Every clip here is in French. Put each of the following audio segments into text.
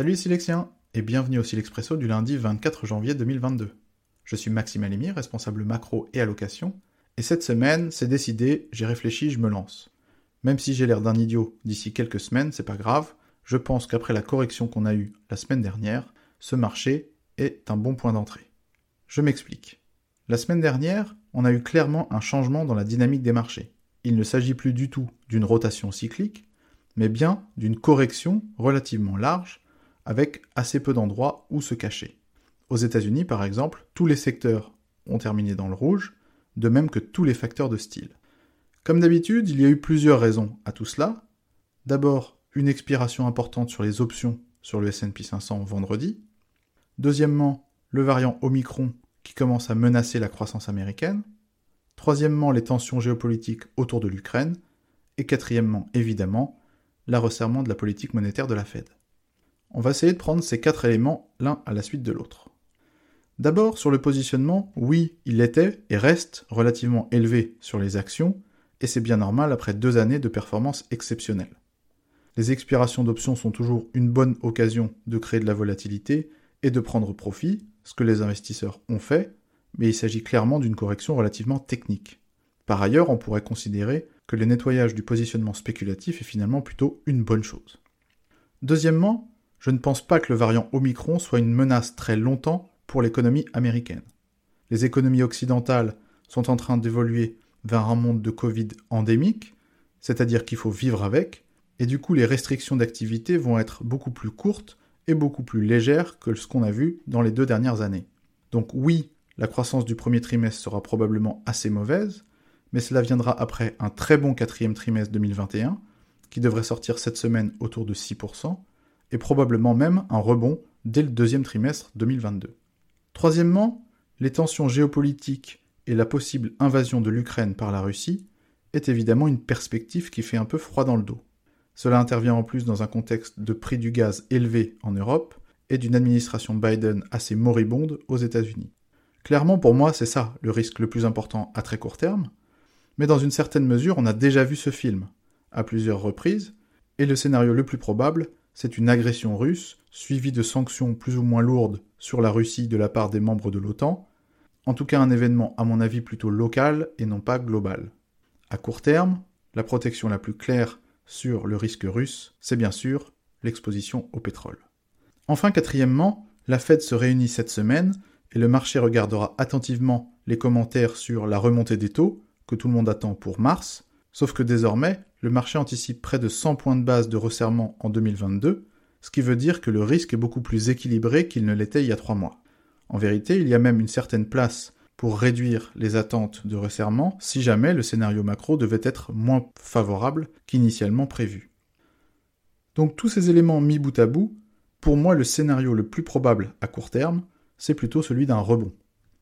Salut Silexiens et bienvenue au Silexpresso du lundi 24 janvier 2022. Je suis Maxime Alimi, responsable macro et allocation, et cette semaine, c'est décidé, j'ai réfléchi, je me lance. Même si j'ai l'air d'un idiot d'ici quelques semaines, c'est pas grave, je pense qu'après la correction qu'on a eue la semaine dernière, ce marché est un bon point d'entrée. Je m'explique. La semaine dernière, on a eu clairement un changement dans la dynamique des marchés. Il ne s'agit plus du tout d'une rotation cyclique, mais bien d'une correction relativement large, avec assez peu d'endroits où se cacher. Aux États-Unis, par exemple, tous les secteurs ont terminé dans le rouge, de même que tous les facteurs de style. Comme d'habitude, il y a eu plusieurs raisons à tout cela. D'abord, une expiration importante sur les options sur le S&P 500 vendredi. Deuxièmement, le variant Omicron qui commence à menacer la croissance américaine. Troisièmement, les tensions géopolitiques autour de l'Ukraine. Et quatrièmement, évidemment, la resserrement de la politique monétaire de la Fed. On va essayer de prendre ces quatre éléments l'un à la suite de l'autre. D'abord, sur le positionnement, oui, il était et reste relativement élevé sur les actions, et c'est bien normal après deux années de performance exceptionnelle. Les expirations d'options sont toujours une bonne occasion de créer de la volatilité et de prendre profit, ce que les investisseurs ont fait, mais il s'agit clairement d'une correction relativement technique. Par ailleurs, on pourrait considérer que le nettoyage du positionnement spéculatif est finalement plutôt une bonne chose. Deuxièmement, je ne pense pas que le variant Omicron soit une menace très longtemps pour l'économie américaine. Les économies occidentales sont en train d'évoluer vers un monde de Covid endémique, c'est-à-dire qu'il faut vivre avec, et du coup les restrictions d'activité vont être beaucoup plus courtes et beaucoup plus légères que ce qu'on a vu dans les deux dernières années. Donc oui, la croissance du premier trimestre sera probablement assez mauvaise, mais cela viendra après un très bon quatrième trimestre 2021, qui devrait sortir cette semaine autour de 6%, et probablement même un rebond dès le deuxième trimestre 2022. Troisièmement, les tensions géopolitiques et la possible invasion de l'Ukraine par la Russie est évidemment une perspective qui fait un peu froid dans le dos. Cela intervient en plus dans un contexte de prix du gaz élevé en Europe et d'une administration Biden assez moribonde aux États-Unis. Clairement, pour moi, c'est ça le risque le plus important à très court terme, mais dans une certaine mesure, on a déjà vu ce film, à plusieurs reprises, et le scénario le plus probable, c'est une agression russe, suivie de sanctions plus ou moins lourdes sur la Russie de la part des membres de l'OTAN, en tout cas un événement à mon avis plutôt local et non pas global. À court terme, la protection la plus claire sur le risque russe, c'est bien sûr l'exposition au pétrole. Enfin, quatrièmement, la Fed se réunit cette semaine et le marché regardera attentivement les commentaires sur la remontée des taux que tout le monde attend pour mars, sauf que désormais, le marché anticipe près de 100 points de base de resserrement en 2022, ce qui veut dire que le risque est beaucoup plus équilibré qu'il ne l'était il y a trois mois. En vérité, il y a même une certaine place pour réduire les attentes de resserrement si jamais le scénario macro devait être moins favorable qu'initialement prévu. Donc tous ces éléments mis bout à bout, pour moi le scénario le plus probable à court terme, c'est plutôt celui d'un rebond.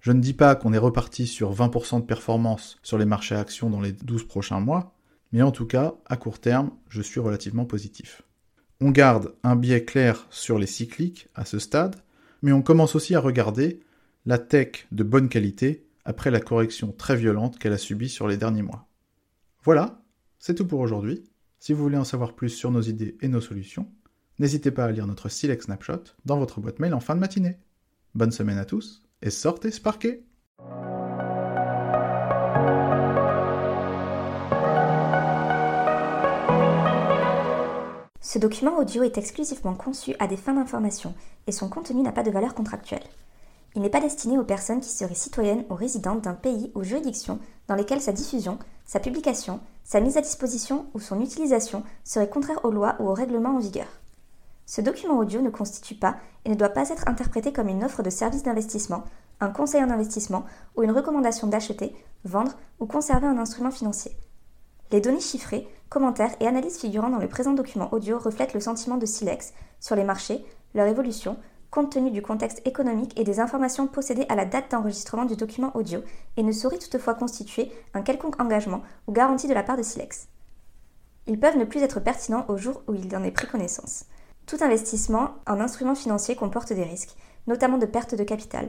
Je ne dis pas qu'on est reparti sur 20% de performance sur les marchés actions dans les 12 prochains mois, mais en tout cas, à court terme, je suis relativement positif. On garde un biais clair sur les cycliques à ce stade, mais on commence aussi à regarder la tech de bonne qualité après la correction très violente qu'elle a subie sur les derniers mois. Voilà, c'est tout pour aujourd'hui. Si vous voulez en savoir plus sur nos idées et nos solutions, n'hésitez pas à lire notre Select Snapshot dans votre boîte mail en fin de matinée. Bonne semaine à tous et sortez Sparké Ce document audio est exclusivement conçu à des fins d'information et son contenu n'a pas de valeur contractuelle. Il n'est pas destiné aux personnes qui seraient citoyennes ou résidentes d'un pays ou juridiction dans lesquelles sa diffusion, sa publication, sa mise à disposition ou son utilisation seraient contraires aux lois ou aux règlements en vigueur. Ce document audio ne constitue pas et ne doit pas être interprété comme une offre de service d'investissement, un conseil en investissement ou une recommandation d'acheter, vendre ou conserver un instrument financier. Les données chiffrées, commentaires et analyses figurant dans le présent document audio reflètent le sentiment de Silex sur les marchés, leur évolution, compte tenu du contexte économique et des informations possédées à la date d'enregistrement du document audio et ne saurait toutefois constituer un quelconque engagement ou garantie de la part de Silex. Ils peuvent ne plus être pertinents au jour où il en est pris connaissance. Tout investissement en instruments financiers comporte des risques, notamment de perte de capital,